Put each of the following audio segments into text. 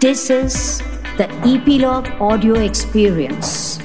This is the Epilogue Audio Experience.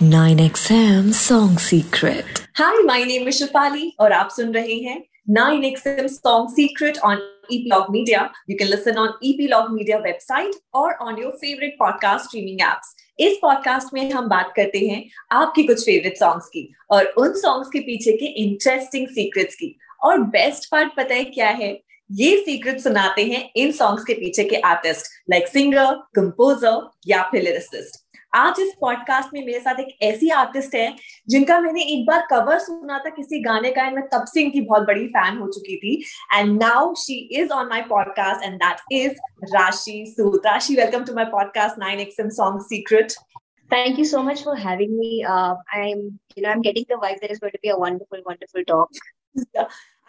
Nine XM Song Secret. Hi, my name is Shafali और आप सुन रहे हैं 9XM Song Secret on Epilogue Media. You can listen on Epilogue Media website or on your favorite podcast streaming apps. इस podcast में हम बात करते हैं आपकी कुछ फेवरेट सॉन्ग्स की और उन सॉन्ग्स के पीछे के इंटरेस्टिंग सीक्रेट्स की। और बेस्ट पार्ट पता है क्या है? ये सीक्रेट सुनाते हैं इन सॉन्ग्स के पीछे के आर्टिस्ट लाइक सिंगर कंपोजर या फिर लिरिसिस्ट आज इस पॉडकास्ट में मेरे साथ एक ऐसी आर्टिस्ट है जिनका मैंने एक बार कवर सुना था किसी गाने का एंड मैं तब से इनकी बहुत बड़ी फ़ैन हो चुकी थी and now she is on my podcast and that is Rashi Sood Rashi welcome to my podcast 9xm song secret Thank you so much for having me. Uh, I'm, you know, I'm getting the vibe that is going to be a wonderful, wonderful talk.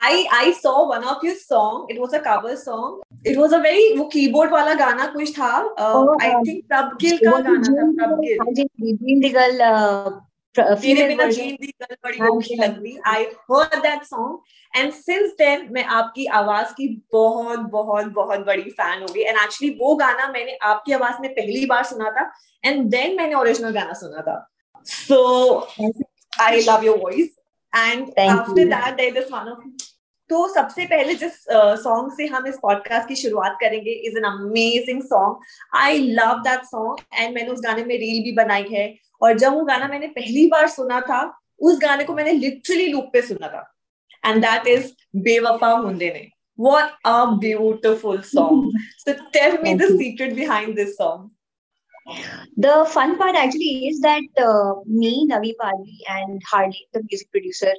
I I saw one of your song. It was a cover song. It was a very वो keyboard वाला गाना कुछ था. Uh, Oh, I think प्रभगिल का गाना था प्रभगिल. हाँ जी, Dream the Girl, uh, uh, तेरे बिना version. जीन दी बड़ी हाँ औखी जी, हाँ लगती I heard that song and since then मैं आपकी आवाज़ की बहुत बहुत बहुत बड़ी फ़ैन हो गई एंड एक्चुअली वो गाना मैंने आपकी आवाज़ में पहली बार सुना था एंड देन मैंने ओरिजिनल गाना सुना था so I love your voice and after you. That there is one of तो सबसे पहले जिस सॉन्ग uh, से हम इस पॉडकास्ट की शुरुआत करेंगे is an amazing song I love that song and मैंने उस गाने में रील भी बनाई है और जब वो गाना मैंने पहली बार सुना था उस गाने को मैंने लिटरली लूप पे सुना था. एंड दैट इज़ बेवफा मुंदे ने. What a beautiful song so tell me the secret behind this song The fun part actually is that uh, me, Navi Pali, and Harley, the music producer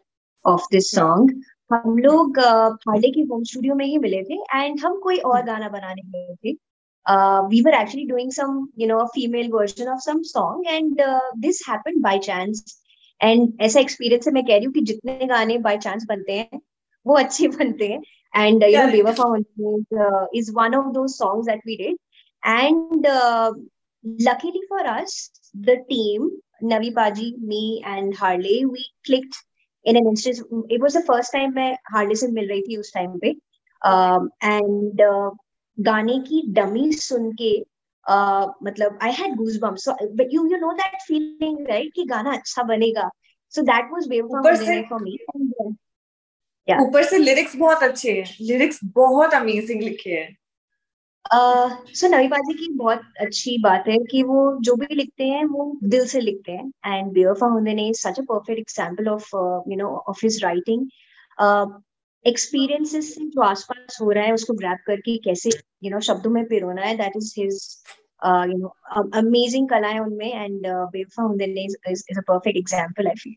of this song, हम लोग Harley के home studio में ही मिले थे and हम कोई और गाना बनाने गए थे। We were actually doing some you know female version of some song and this happened by chance and ऐसा एक्सपीरियंस है मैं कह रही हूँ कि जितने गाने बाय चांस बनते हैं वो अच्छे बनते हैं। And you know. Bewafa is one of the songs that we did and luckily for us, the team, Navi Baji, me, and Harley, we clicked in an instance it was the first time मैं hardly से मिल रही थी उस time पे। um, and uh, गाने की dummy सुन के uh, मतलब I had goose bumps so but you you know that feeling right कि गाना अच्छा बनेगा। So that was Bewafa for me ऊपर से लिरिक्स बहुत अच्छे हैं। लिरिक्स बहुत अमेजिंग लिखे हैं। सो नवी बाजी की बहुत अच्छी बात है कि वो जो भी लिखते हैं, वो दिल से लिखते हैं। एंड बेवफा होने ने such a perfect example of you know of his writing experiences से जो आसपास हो रहा है, उसको ग्रैप करके कैसे यू नो शब्दों में पिरोना है that is his you know amazing कला है उनमें। एंड बेवफा होने is a perfect example I feel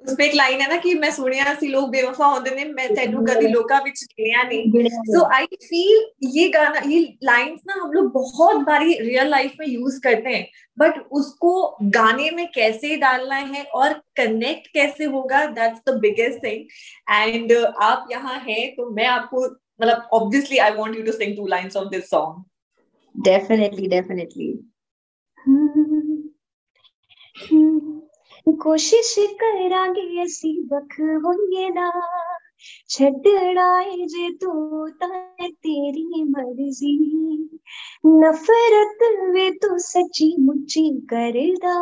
उसमें एक लाइन है ना कि मैं सुनिया सी लोग बेवफा होते ने मैं तेनू कदी लोका विच नहीं। सो आई फील ये गाना ये लाइंस ना हम लोग बहुत बारी रियल लाइफ में यूज़ करते हैं। बट उसको गाने में कैसे डालना है और कनेक्ट कैसे होगा that's the biggest thing and आप यहाँ हैं तो मैं आपको मतलब obviously I want you to sing two lines of this song Definitely, definitely. ਕੋਸ਼ਿਸ਼ ਕਰਾਂਗੇ ਅਸੀਂ ਵੱਖ ਹੋਈਏ ਨਾ ਛੱਡਣਾ ਏ ਜੇ ਤੂੰ ਤਾਂ ਤੇਰੀ ਮਰਜ਼ੀ ਨਫ਼ਰਤ ਵੇ ਤੂੰ ਸੱਚੀ ਮੁੱਚੀ ਕਰਦਾ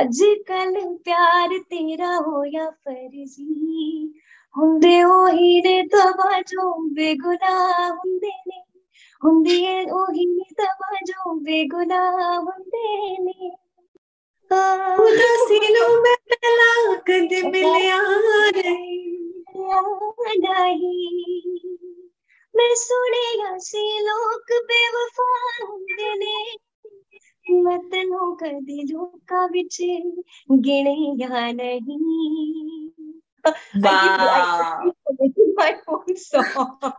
ਅੱਜ ਕੱਲ ਪਿਆਰ ਤੇਰਾ ਹੋਇਆ ਫਰਜ਼ੀ ਹੁੰਦੇ ਉਹੀ ਨੇ ਤਵਾ ਜੋ ਬੇਗੁਨਾਹ ਹੁੰਦੇ ਨੇ ਹੁੰਦੀ ਏ ਉਹੀ ਨੇ ਤਵਾ ਜੋ ਬੇਗੁਨਾਹ ਹੁੰਦੇ ਨੇ उदासीनों में पहला कद मिलया नहीं मैं सुने से लोग बेवफा ने वतनों का दिलों का विच गिने या नहीं। वाह। My own song.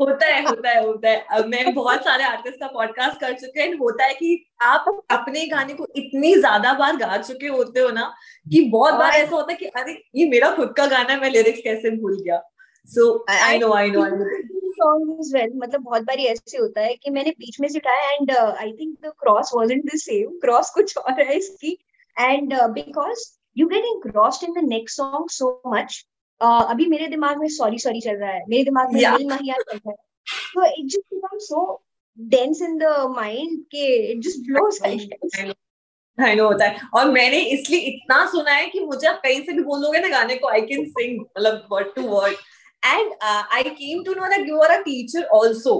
होता है होता है होता है। अब मैं बहुत सारे आर्टिस्ट का पॉडकास्ट कर चुके हैं। होता है कि आप अपने गाने को इतनी ज़्यादा बार गा चुके होते हो ना कि बहुत बार ऐसा होता है कि अरे ये मेरा खुद का गाना है मैं लिरिक्स कैसे भूल गया? So I know I know I know song well मतलब बहुत बारी ऐसे होता है कि मैंने बीच में से उठाया and I think the cross wasn't the same cross कुछ और है इसकी। And because you get engrossed in the next song so much uh, अभी मेरे दिमाग में सॉरी सॉरी चल रहा है। मेरे दिमाग में Yeah. महिया चल रहा है। so it just becomes so dense in the mind के it just blows I guess. होता है। और मैंने इसलिए इतना सुना है कि मुझे आप कहीं से भी बोलोगे ना गाने को आई कैन सिंग मतलब word to word and I came to know that you are a teacher also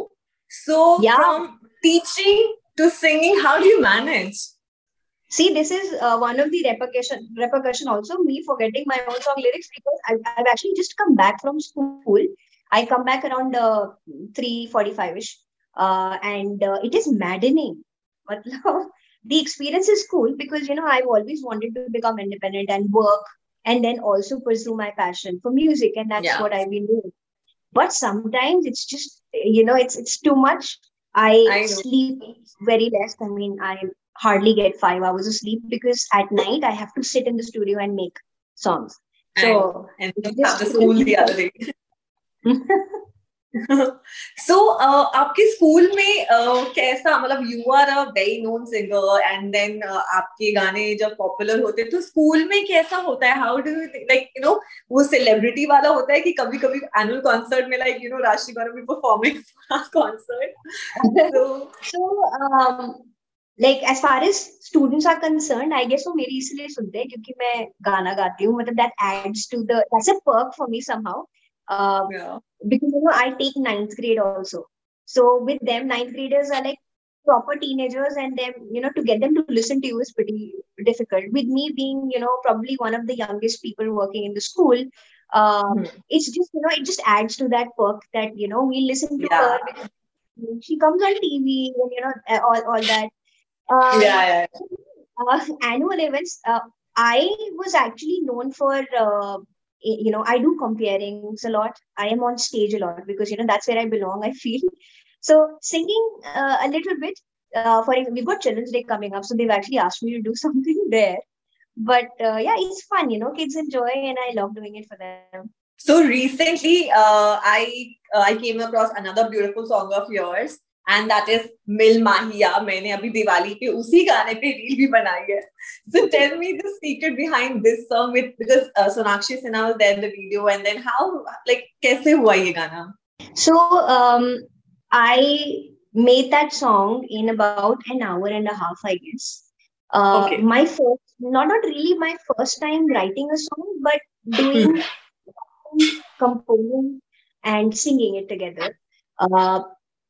so from teaching to singing how do you manage See, this is uh, one of the repercussion repercussion also me forgetting my own song lyrics because I've, I've actually just come back from school. I come back around uh, three forty-five ish, uh, and uh, it is maddening. The experience is cool because you know I've always wanted to become independent and work, and then also pursue my passion for music, and that's Yeah. what I've been doing. But sometimes it's just you know it's it's too much. I, I sleep very less. I mean, I hardly get five hours of sleep because at night I have to sit in the studio and make songs. So and have the school the other day so uh, आपके school में uh, कैसा मतलब you are a very known singer and then आपके गाने जब popular होते हैं तो स्कूल में कैसा होता है how do like you know वो सेलिब्रिटी वाला होता है कि कभी कभी एनुअल कॉन्सर्ट में like you know Rashi Gaurav भी performing concert so so um like as far as students are concerned i guess वो मेरी इसलिए सुनते हैं क्योंकि मैं गाना गाती हूँ मतलब that adds to the that's a perk for me somehow uh, yeah because you know I take ninth grade also. So with them, ninth graders are like proper teenagers, and then you know to get them to listen to you is pretty difficult. With me being you know probably one of the youngest people working in the school, um, Hmm. it's just you know it just adds to that perk that you know we listen to Yeah. her. because She comes on TV and you know all all that. Um, yeah yeah uh, annual events uh, i was actually known for uh, you know i do comparings a lot. I am on stage a lot because you know that's where i belong i feel. So singing uh, a little bit uh, for we've got children's day coming up so they've actually asked me to do something there. But uh, yeah it's fun you know kids enjoy and i love doing it for them. So recently, uh, I uh, I came across another beautiful song of yours, and that is Mil Mahiya. मैंने अभी दिवाली पे उसी गाने पे reel भी बनाई है. Me the secret behind this song with because uh, Sonakshi Sinha was there in the video, and then how like कैसे हुआ ये गाना? Um, I made that song in about an hour and a half, I guess. Uh, Okay. My first, not not really my first time writing a song, but doing composing and singing it together. Uh,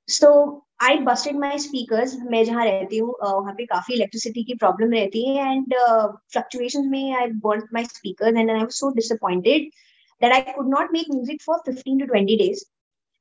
so I busted my speakers. मैं जहाँ रहती हूँ uh, वहाँ पे काफ़ी electricity की problem रहती है uh, fluctuations में I burnt my speakers and I was so disappointed that I could not make music for 15 to 20 days.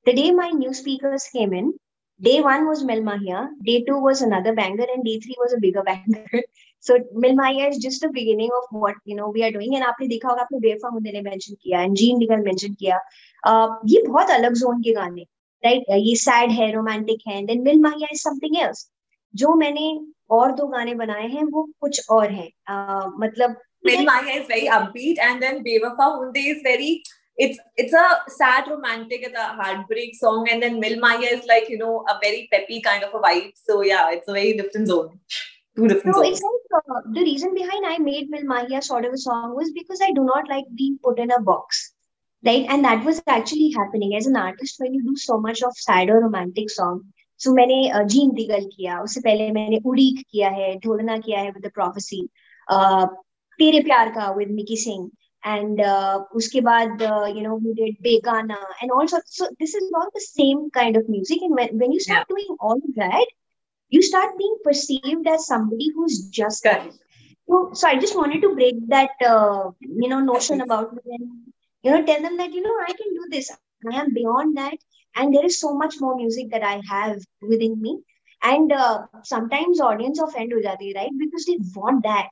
The day my new speakers came in, day one was Mel Mahia, day two was another banger, and day three was a bigger banger. so Mel Mahia is just the beginning of what you know we are doing. And आपने देखा होगा आपने बेफा मुद्दे ने mention किया, and Jean Diggle mention किया. Uh, ये बहुत अलग zone के गाने, right? Uh, ये sad है, romantic है, then Mel Mahia is something else. जो मैंने और दो गाने बनाए हैं वो कुछ और हैं. Uh, मतलब Mil Mahiya is very upbeat, and then Bewafa Hunde is very. It's it's a sad romantic, it's a heartbreak song, and then Mil Mahiya is like you know a very peppy kind of a vibe. So yeah, it's a very different zone. Two different So zones. it's like uh, the reason behind I made Mil Mahia sort of a song was because I do not like being put in a box. Right. And that was actually happening as an artist when you do so much of sad or romantic song. So मैंने uh, gene दिगल किया उससे पहले मैंने उड़ीक किया है ढोलना किया है with the prophecy uh, तेरे प्यार का with Mickey Singh and uh, उसके बाद uh, you know we did Begana and also so this is all the same kind of music and when, when you start doing all of that you start being perceived as somebody who's just that. Correct. So, so I just wanted to break that, uh, you know, notion about me and, you know, tell them that, you know, I can do this. I am beyond that. And there is so much more music that I have within me. And uh, sometimes audience offend ho jati, right? Because they want that.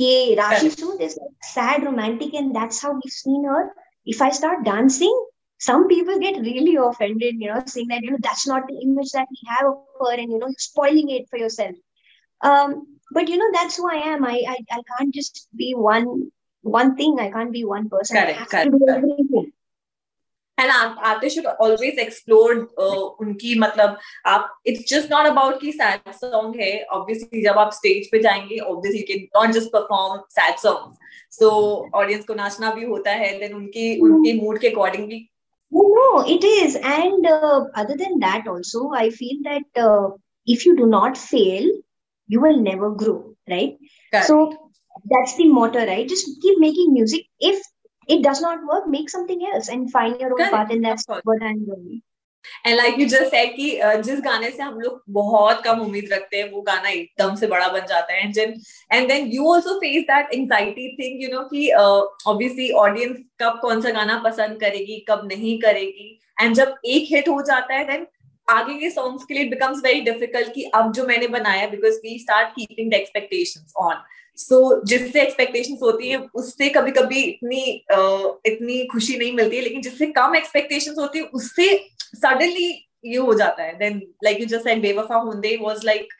Ke Rashi. Sood is like sad, romantic, and that's how we've seen her. If I start dancing, some people get really offended, you know, saying that, you know, that's not the image that we have of her and, you know, you're spoiling it for yourself. Um, but you know, that's who I am. I, I I can't just be one one thing. I can't be one person. I Correct, have correct, to do correct. everything. and art- artists should always explore uh, उनकी मतलब आप it's just not about कि sad song है obviously जब आप stage पे जाएंगे obviously you can not just perform sad songs so audience को नाचना भी होता है देन उनकी उनके मूड के अकॉर्डिंग भी No, no, it is. And uh, other than that, also, I feel that uh, if you do not fail, you will never grow, right? Correct. So that's the motto, right? Just keep making music. If it does not work, make something else and find your own Correct, path. And of that's what I'm doing. And like you just said कि uh, जिस गाने से हम लोग बहुत कम उम्मीद रखते हैं वो गाना एकदम से बड़ा बन जाता है and and then you also face that anxiety thing you know कि ऑब्वियसली ऑडियंस कब कौन सा गाना पसंद करेगी कब नहीं करेगी एंड जब एक हिट हो जाता है देन आगे के सॉन्ग्स के लिए इट बिकम्स वेरी डिफ़िकल्ट कि अब जो मैंने बनाया because we start keeping the expectations on so so, जिससे एक्सपेक्टेशन होती है उससे कभी कभी इतनी इतनी खुशी नहीं मिलती है लेकिन जिससे कम एक्सपेक्टेशन होती है उससे सडनली ये हो जाता है। Then like you just said बेवफा होंदे वाज लाइक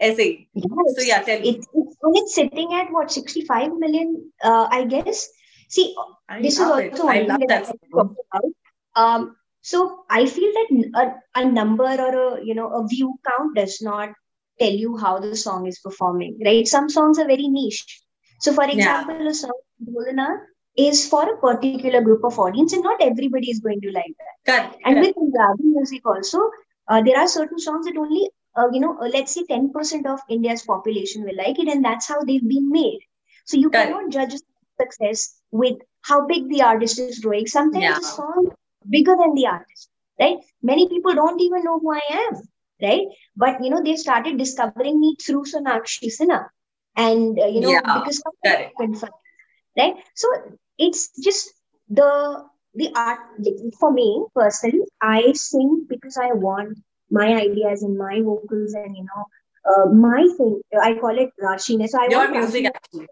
ऐसे so yeah tell it's sitting at what 65 million I guess see this is also I love that um so i feel that a, a number or a you know a view count does not tell you how the song is performing, right? Some songs are very niche. So, for Yeah. example, a song Bolana is for a particular group of audience, and not everybody is going to like that. Correct, And correct. with Punjabi music also, uh, there are certain songs that only, uh, you know, uh, let's say 10% of India's population will like it, and that's how they've been made. So you Correct. cannot judge success with how big the artist is growing. Sometimes Yeah. the song bigger than the artist, right? Many people don't even know who I am, right? But you know, they started discovering me through Sonakshi Sinha, and uh, you know, Yeah, because happened for right? So it's just the the art for me personally. I sing because I want my ideas and my vocals and you know uh, my thing. I call it rashiness. So I Your want music rashiness- actually.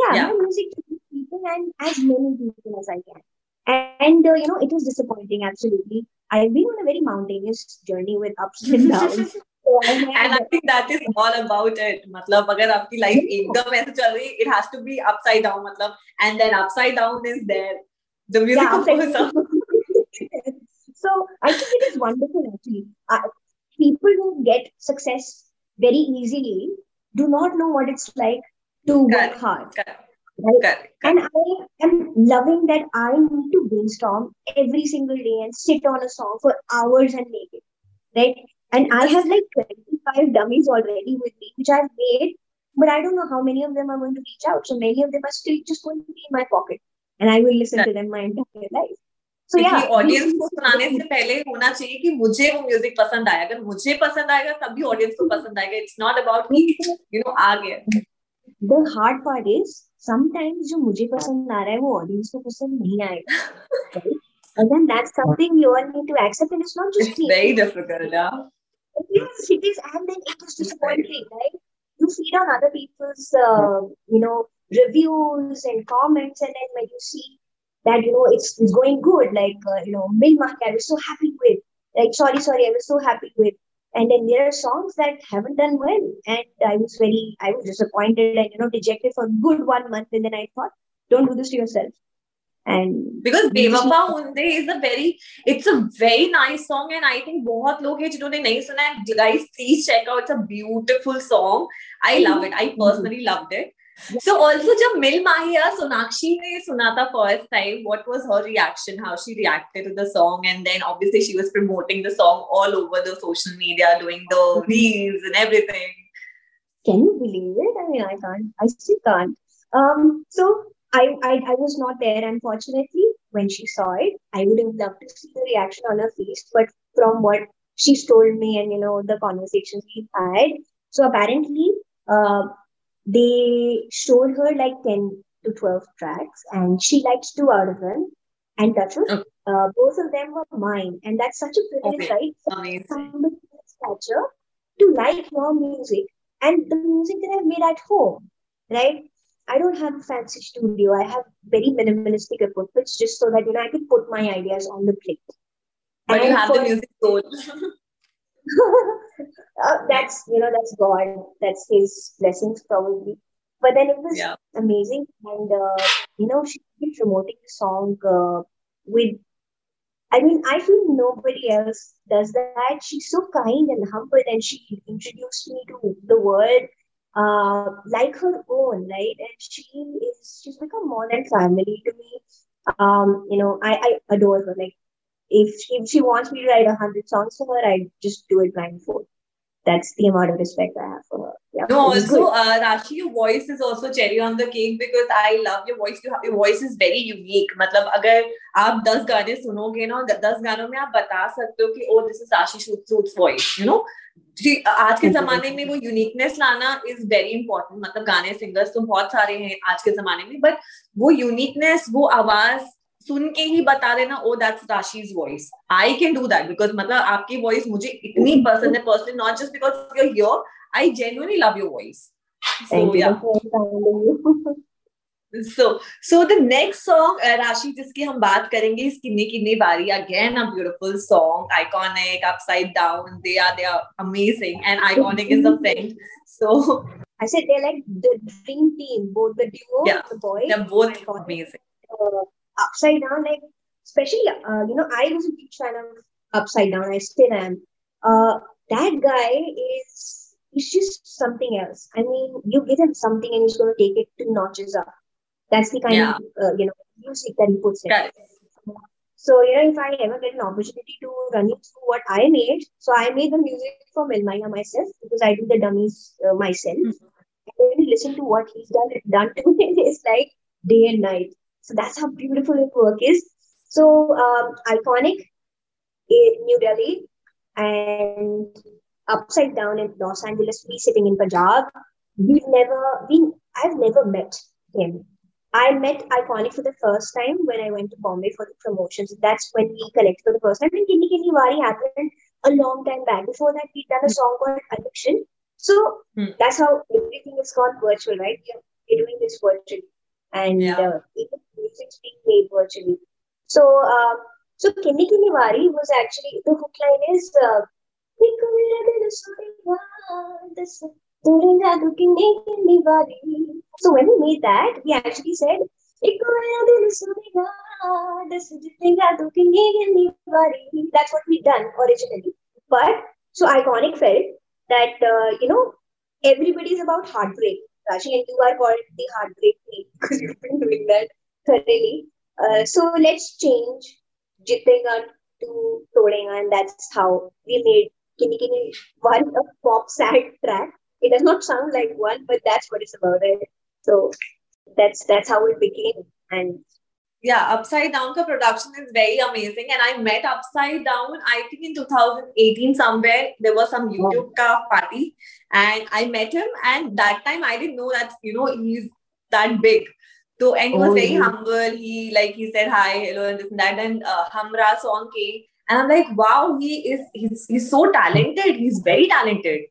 yeah, Yeah. my music to people and as many people as I can. And uh, you know, it was disappointing. Absolutely, I've been on a very mountainous journey with ups and downs. So I And had, I think that is all about it. मतलब अगर आपकी life एकदम ऐसे चल रही it has to be upside down मतलब and then upside down is there. The music yeah, of course. upside- so I think it is wonderful actually. Uh, people who get success very easily do not know what it's like to work Correct. hard. Correct. Right? Correct. And I am loving that I need to brainstorm every single day and sit on a song for hours and make it. Right? And I have like 25 dummies already with me, which I've made, but I don't know how many of them are going to reach out. So many of them are still just going to be in my pocket. And I will listen to them my entire life. So क्योंकि yeah. Audience को सुनाने से पहले होना चाहिए कि मुझे वो म्यूजिक पसंद आया अगर मुझे पसंद आएगा तभी ऑडियंस को पसंद आएगा इट्स नॉट अबाउट कि यू नो आ गया the hard part is sometimes जो मुझे पसंद आ रहा है वो ऑडियंस को पसंद नहीं आएगा right? and then that's something you all need to accept and it's not just it's me very difficult या Yes, it is, and then it is disappointing, right? You feed on other people's, uh, you know, reviews and comments, and then when you see that you know it's, it's going good, like uh, you know, Milmark, I was so happy with, like sorry, sorry, I was so happy with, and then there are songs that haven't done well. And i was very i was disappointed and you know dejected for good one month. And then i thought don't do this to yourself. And because Bewafa Hunde is a very it's a very nice song. And I think बहुत लोग हैं जिन्होंने नहीं सुना है guys please check out. It's a beautiful song. I love it. I mm-hmm. personally loved it. So also जब मिल माहिया सोनाक्षी ने सुना था first time, what was her reaction? How she reacted to the song, and then obviously she was promoting the song all over the social media, doing the reels and everything. Can you believe it? I mean, I can't. I still can't. Um, so I, I, I was not there, unfortunately, when she saw it. I would have loved to see the reaction on her face, but from what she's told me and you know the conversations we've had, so apparently, uh, they showed her like ten to twelve tracks, and she liked two out of them. And that's it. Okay. Uh, both of them were mine, and that's such a privilege, Okay. right? Amazing. somebody stature to like your music and the music that I've made at home, right? I don't have a fancy studio. I have very minimalistic equipment just so that you know I can put my ideas on the plate. But you And have the music soul. that's you know that's God. That's His blessings probably. But then it was Yeah. amazing, and uh, you know she kept promoting the song uh, with. I mean, I feel nobody else does that. She's so kind and humble, and she introduced me to the world uh, like her own, right? And she is she's become more than family to me. Um, you know, I, I adore her. Like if she, if she wants me to write a hundred songs for her, I just do it blindfold. That's the amount of respect I have for her. Yeah, no, also uh, Rashi, your voice is also cherry on the cake because I love your voice. You have, your voice is very unique. मतलब अगर आप दस गाने सुनोगे ना दस गानों में आप बता सकते हो कि ओ this is Rashi suits voice you know आज के जमाने में वो यूनिकनेस लाना इज़ वेरी इंपॉर्टेंट मतलब गाने सिंगर्स तो बहुत सारे हैं आज के जमाने में बट वो यूनिकनेस वो आवाज़ सुन के ही बता देना ओ that's Rashi's voice I can do that because मतलब आपकी वॉइस मुझे इतनी पसंद है personally not just because you're here I genuinely love your voice so the next song uh, राशि जिसकी हम बात करेंगे इस किन्नी किन्नी बारी again a beautiful song iconic upside down they are they are amazing and iconic is a friend so I said they're like the dream team, both the duo, Yeah, the boys. they're both amazing uh, upside down like especially uh, you know i was a big fan of upside down i still am. Uh, that guy is he's just something else. I mean you give him something and he's going to take it two notches up. That's the kind Yeah. of uh, you know music that he puts in. So you know if i ever get an opportunity to run you through what i made so i made the music for Mil Mahiya myself because i do the dummies uh, myself. And when you listen to what he's done done to it it's like day and night so that's how beautiful his work is. So um, iconic in New Delhi and upside down in Los Angeles, we sitting in Punjab. We've never been, I've never met him. I met Iconic for the first time when I went to Bombay for the promotions. That's when we connected for the first time. And Kinni Kinni Wari happened a long time back. Before that, we'd done a song called Addiction. So Hmm. that's how everything is gone virtual, right? We're, we're doing this virtually. And Yeah. uh, even music's being made virtually. So, um, so Kinni Kinni Wari was actually, the hook line is, uh. So when we made that, we actually said, "Ekko mera dil sohega, das torenga tu kindi kindi. That's what we done originally. But so iconic felt that uh, you know everybody's about heartbreak. Rashi and you are called the heartbreak queen because you've been doing that thoroughly. Uh, so let's change Jitega to Todenga, and that's how we made Kinni Kinni one a pop sad track. It does not sound like one, but that's what it's about. It. So that's that's how it became. And yeah upside down ka production is very amazing and i met upside down i think in 2018 somewhere there was some youtube ka party and i met him and that time i didn't know that you know he's that big so and he was Oh, very yeah. humble he like he said hi hello and this and that and uh, hamra song came and i'm like wow he is he's, he's so talented he's very talented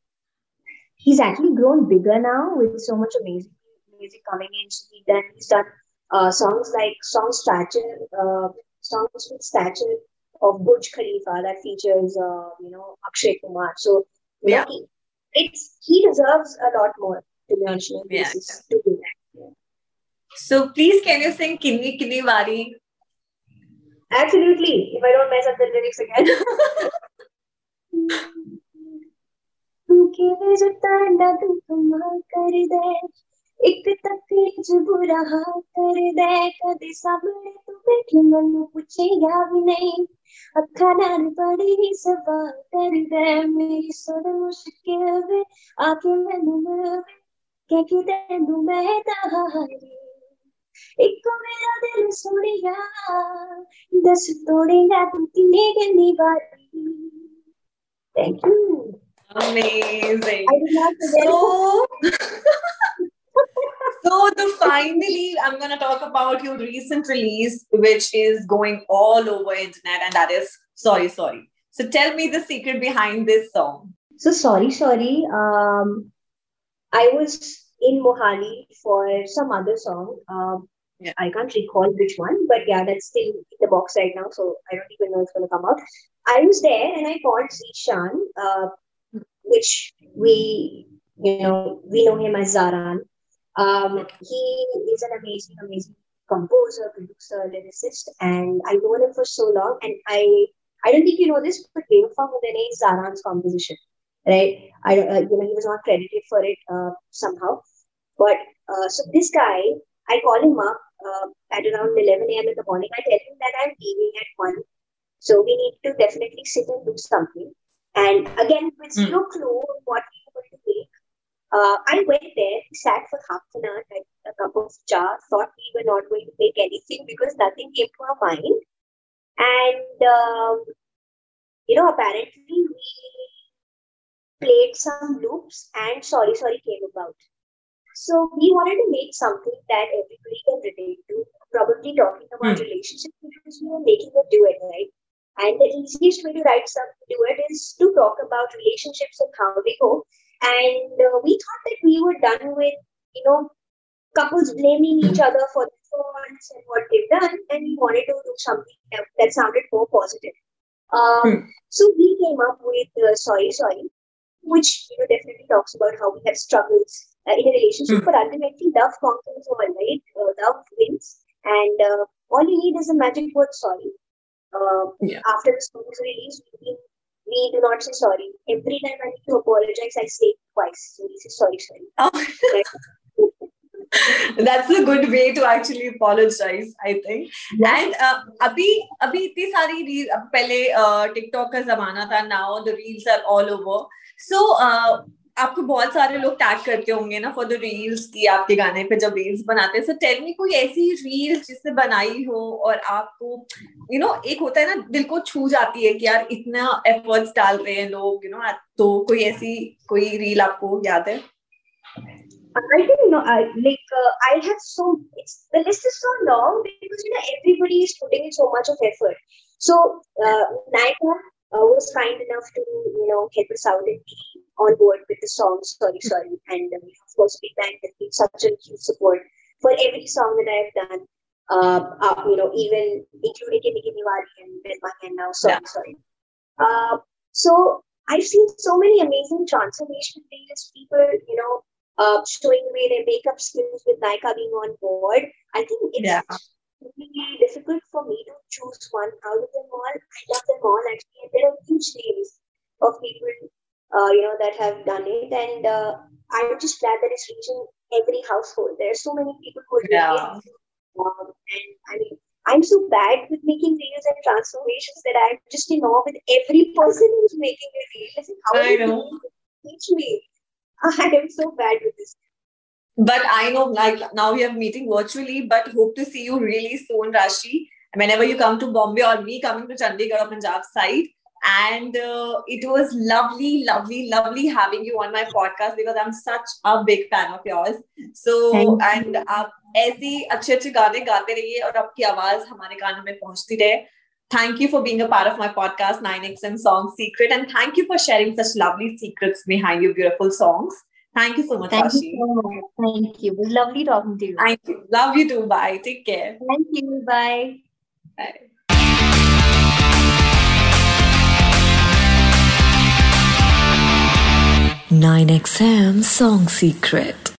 he's actually grown bigger now with so much amazing music coming in. He done, he's done uh, songs like Song Stature, uh, songs with Stature of Burj Khalifa that features, uh, you know, Akshay Kumar. So, Yeah. know, he, it's, he deserves a lot more, to be honest. Yeah. to do that. So please, can you sing Kinni Kinni Wari? Absolutely. If I don't mess up the lyrics again. के रता ना तू कमाल कर दे एक तकलीफ़ बुरा हाल कर दे कदे सामने तू बैठे मन पूछे या भी नहीं अखा नाल बड़ी ही सवाल कर दे मेरी सुन मुश्किल वे आके मैनू मिल के कि तेनू मैं तहारी ਇੱਕ ਮੇਰਾ ਦਿਲ ਸੁਣਿਆ ਦੱਸ ਤੋੜੇਗਾ ਤੂੰ ਕਿੰਨੇ ਕਿੰਨੀ ਵਾਰੀ thank you amazing I did not forget. So, so the finally, I'm gonna talk about your recent release, which is going all over internet, and that is sorry, sorry. So tell me the secret behind this song. So sorry, sorry. Um, I was in Mohali for some other song. Um, yeah. I can't recall which one, but yeah, that's still in the box right now, so I don't even know it's gonna come out. I was there and I called Zishan, uh, which we, you know, we know him as Zaran. Um, he is an amazing, amazing composer, producer, lyricist, and I've known him for so long. And I, I don't think you know this, but Bewafa Mudane is Zaran's composition. right? I uh, you know, he was not credited for it uh, somehow. But uh, so this guy, I call him up uh, at around 11 a.m. in the morning. I tell him that I'm leaving at 1. So we need to definitely sit and do something. And again, with mm. zero clue what we were going to make, uh, I went there, sat for half an hour, had a cup of cha, thought we were not going to make anything because nothing came to our mind. And, um, you know, apparently we played some loops and Sorry Sorry came about. So we wanted to make something that everybody can relate to, probably talking about mm. relationships because we were making a duet, right? And the easiest way to write some duet is to talk about relationships and how they go. And uh, we thought that we were done with, you know, couples blaming each hmm. other for their faults and what they've done, and we wanted to do something that, that sounded more positive. Um, hmm. So we came up with uh, Sorry Sorry, which you know definitely talks about how we have struggles in a relationship, hmm. but ultimately love conquers all, right? Uh, love wins, and uh, all you need is a magic word sorry. Uh, yeah. After this song is released, we, we, do not say sorry. Every time I need to apologize, I say twice. So we say sorry, sorry. Oh. that's a good way to actually apologize i think and uh, abhi abhi iti sari reels pehle uh, tiktok ka zamana tha now the reels are all over so uh, आपको बहुत सारे लोग tag करते होंगे ना for the reels की आपके गाने पे जब रील्स बनाते हैं सो टेल मी कोई ऐसी रील जिससे बनाई हो और आपको यू you नो know, एक होता है ना दिल को छू जाती है कि यार इतना एफर्ट्स डाल रहे हैं लोग यू you नो know, तो कोई ऐसी कोई रील आपको याद है I don't know. I, like uh, I have so it's the list is so long because you know everybody is putting in so much of effort. So uh, Naika uh, was kind enough to you know help us out and be on board with the song Sorry Sorry. And um, of course, Big Bang has been such a huge support for every song that I've done. Uh, uh, you know, even including Kinni Kinni Wari and Bedma and now Sorry yeah. Sorry. Uh, so I've seen so many amazing transformation videos, people, you know, uh, showing away their makeup skills with Nykaa being on board. I think it's yeah. really difficult for me to choose one out of them all. I love them all actually, and there are huge names of people you know, that have done it. And uh, I'm just glad that it's reaching every household. There are so many people who are doing it. Um, and I mean, I'm so bad with making reels and transformations that I'm just in awe with every person who's making a reel. How I know. teach me? I am so bad with this. But I know, like now we are meeting virtually, but hope to see you really soon, Rashi. Whenever you come to Bombay or me coming to Chandigarh or Punjab side, and uh, it was lovely lovely lovely having you on my podcast because i'm such a big fan of yours so and आप ऐसे अच्छे अच्छे गाने गाते रहिए और आपकी आवाज हमारे कानों में पहुंचती रहे Thank you for being a part of my podcast, 9XM Song Secret, and thank you for sharing such lovely secrets behind your beautiful songs. Thank you so much, Thank Ashi. you so much. Thank you. It was lovely talking to you. Thank you. Love you too. Bye. Take care. Thank you. Bye. Bye. 9XM Song Secret.